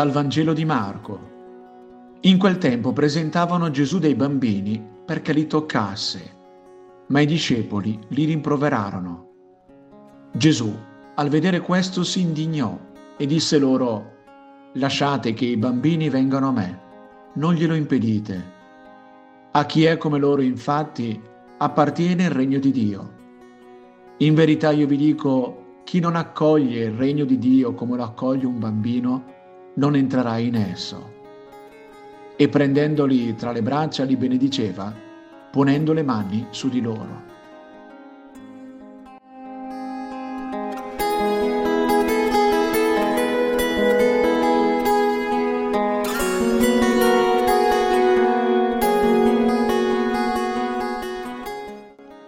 dal Vangelo di Marco. In quel tempo presentavano Gesù dei bambini perché li toccasse, ma i discepoli li rimproverarono. Gesù, al vedere questo, si indignò e disse loro, Lasciate che i bambini vengano a me, non glielo impedite. A chi è come loro, infatti, appartiene il regno di Dio. In verità io vi dico, chi non accoglie il regno di Dio come lo accoglie un bambino, non entrerà in esso. E prendendoli tra le braccia li benediceva, ponendo le mani su di loro.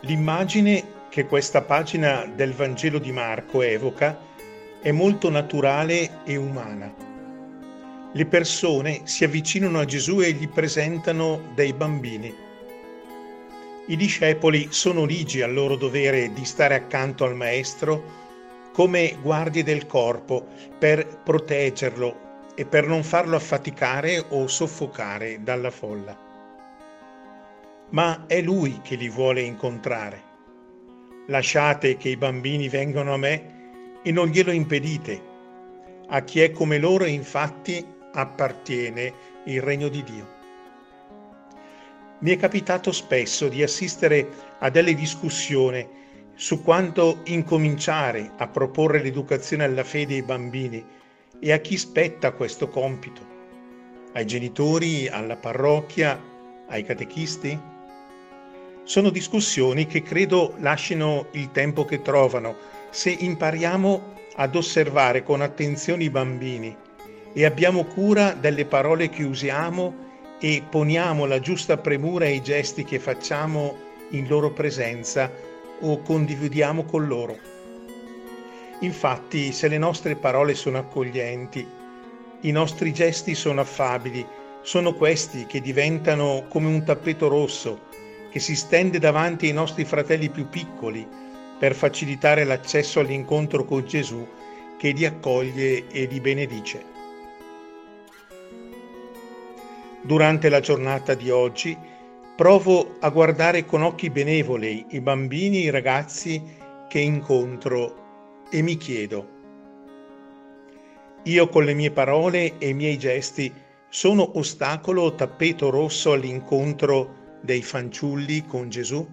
L'immagine che questa pagina del Vangelo di Marco evoca è molto naturale e umana. Le persone si avvicinano a Gesù e gli presentano dei bambini. I discepoli sono ligi al loro dovere di stare accanto al Maestro come guardie del corpo per proteggerlo e per non farlo affaticare o soffocare dalla folla ma è Lui che li vuole incontrare. Lasciate che i bambini vengano a me e non glielo impedite. A chi è come loro infatti appartiene il regno di Dio. Mi è capitato spesso di assistere a delle discussioni su quanto incominciare a proporre l'educazione alla fede ai bambini e a chi spetta questo compito. Ai genitori, alla parrocchia, ai catechisti? Sono discussioni che credo lasciano il tempo che trovano se impariamo ad osservare con attenzione i bambini e abbiamo cura delle parole che usiamo e poniamo la giusta premura ai gesti che facciamo in loro presenza o condividiamo con loro. Infatti, se le nostre parole sono accoglienti, i nostri gesti sono affabili, sono questi che diventano come un tappeto rosso che si stende davanti ai nostri fratelli più piccoli per facilitare l'accesso all'incontro con Gesù che li accoglie e li benedice. Durante la giornata di oggi provo a guardare con occhi benevoli i bambini e i ragazzi che incontro e mi chiedo, io con le mie parole e i miei gesti sono ostacolo o tappeto rosso all'incontro dei fanciulli con Gesù?